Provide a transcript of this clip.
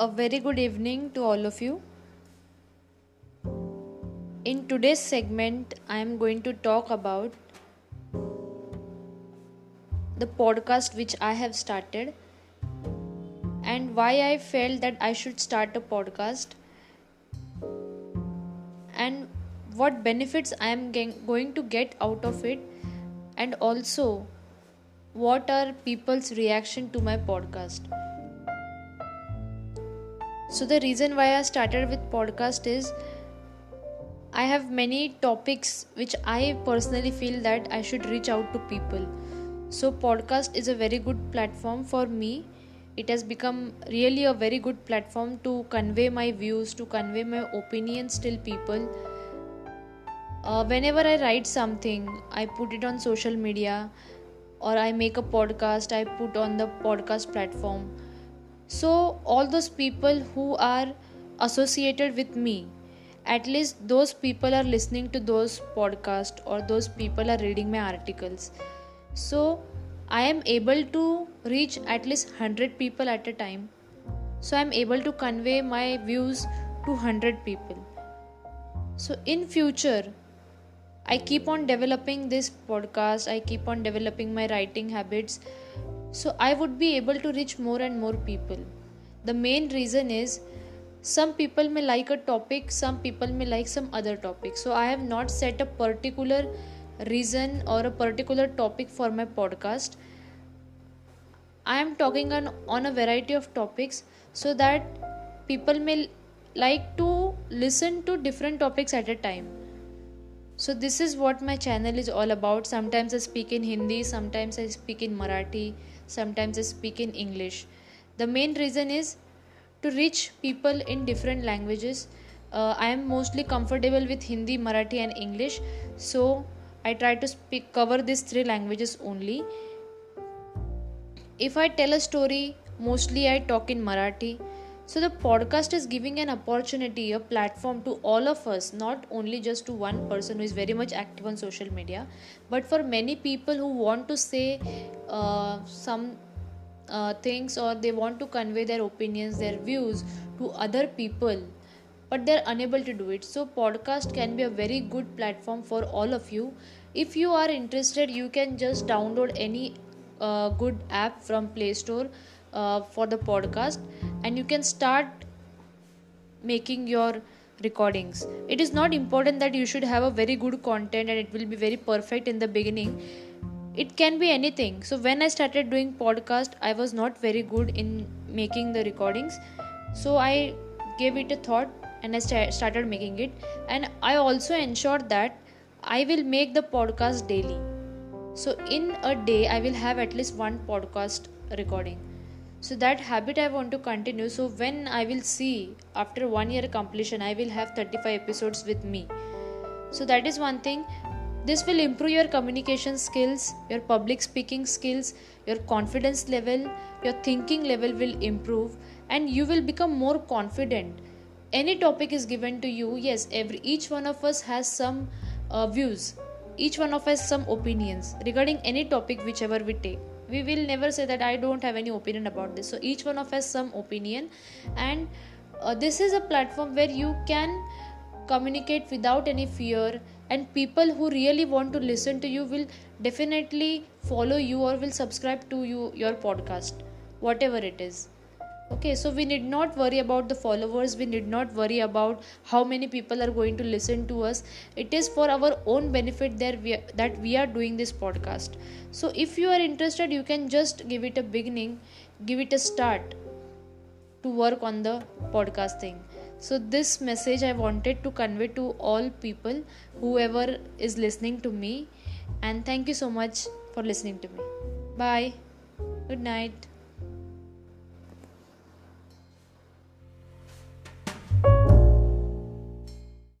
A very good evening to all of you. In today's segment, I am going to talk about the podcast which I have started and why I felt that I should start a podcast and what benefits I am going to get out of it and also what are people's reaction to my podcast so the reason why i started with podcast is i have many topics which i personally feel that i should reach out to people. So podcast is a very good platform for me. It has become really a very good platform to convey my views to convey my opinions till people. Uh, whenever i write something i put it on social media or I make a podcast, I put on the podcast platform. So, all those people who are associated with me, at least those people are listening to those podcasts or those people are reading my articles. So, I am able to reach at least 100 people at a time. So, I am able to convey my views to 100 people. So, in future, I keep on developing this podcast, I keep on developing my writing habits, so I would be able to reach more and more people. The main reason is some people may like a topic, some people may like some other topic. So I have not set a particular reason or a particular topic for my podcast. I am talking on, on a variety of topics so that people may like to listen to different topics at a time so this is what my channel is all about. Sometimes i speak in hindi sometimes i speak in marathi sometimes i speak in english. The main reason is to reach people in different languages. Uh, i am mostly comfortable with hindi marathi and english. So i try to speak cover these three languages only. If i tell a story mostly i talk in marathi so, the podcast is giving an opportunity, a platform to all of us, not only just to one person who is very much active on social media, but for many people who want to say uh, some uh, things or they want to convey their opinions, their views to other people, but they're unable to do it. So, podcast can be a very good platform for all of you. If you are interested, you can just download any uh, good app from Play Store uh, for the podcast and you can start making your recordings. It is not important that you should have a very good content and it will be very perfect in the beginning. It can be anything. So when i started doing podcast i was not very good in making the recordings. So i gave it a thought and i st- started making it. And i also ensured that i will make the podcast daily. So in a day i will have at least one podcast recording so that habit i want to continue. So when i will see after one year completion i will have 35 episodes with me. So that is one thing. This will improve your communication skills your public speaking skills your confidence level your thinking level will improve and you will become more confident. Any topic is given to you yes every each one of us has some uh, views. Each one of us some opinions regarding any topic whichever we take we will never say that i don't have any opinion about this. So each one of us some opinion. And uh, this is a platform where you can communicate without any fear. And people who really want to listen to you will definitely follow you or will subscribe to you your podcast whatever it is okay so we need not worry about the followers. We need not worry about how many people are going to listen to us. It is for our own benefit there that we are doing this podcast. So if you are interested you can just give it a beginning give it a start to work on the podcast thing. So this message i wanted to convey to all people whoever is listening to me. And thank you so much for listening to me. Bye. Good night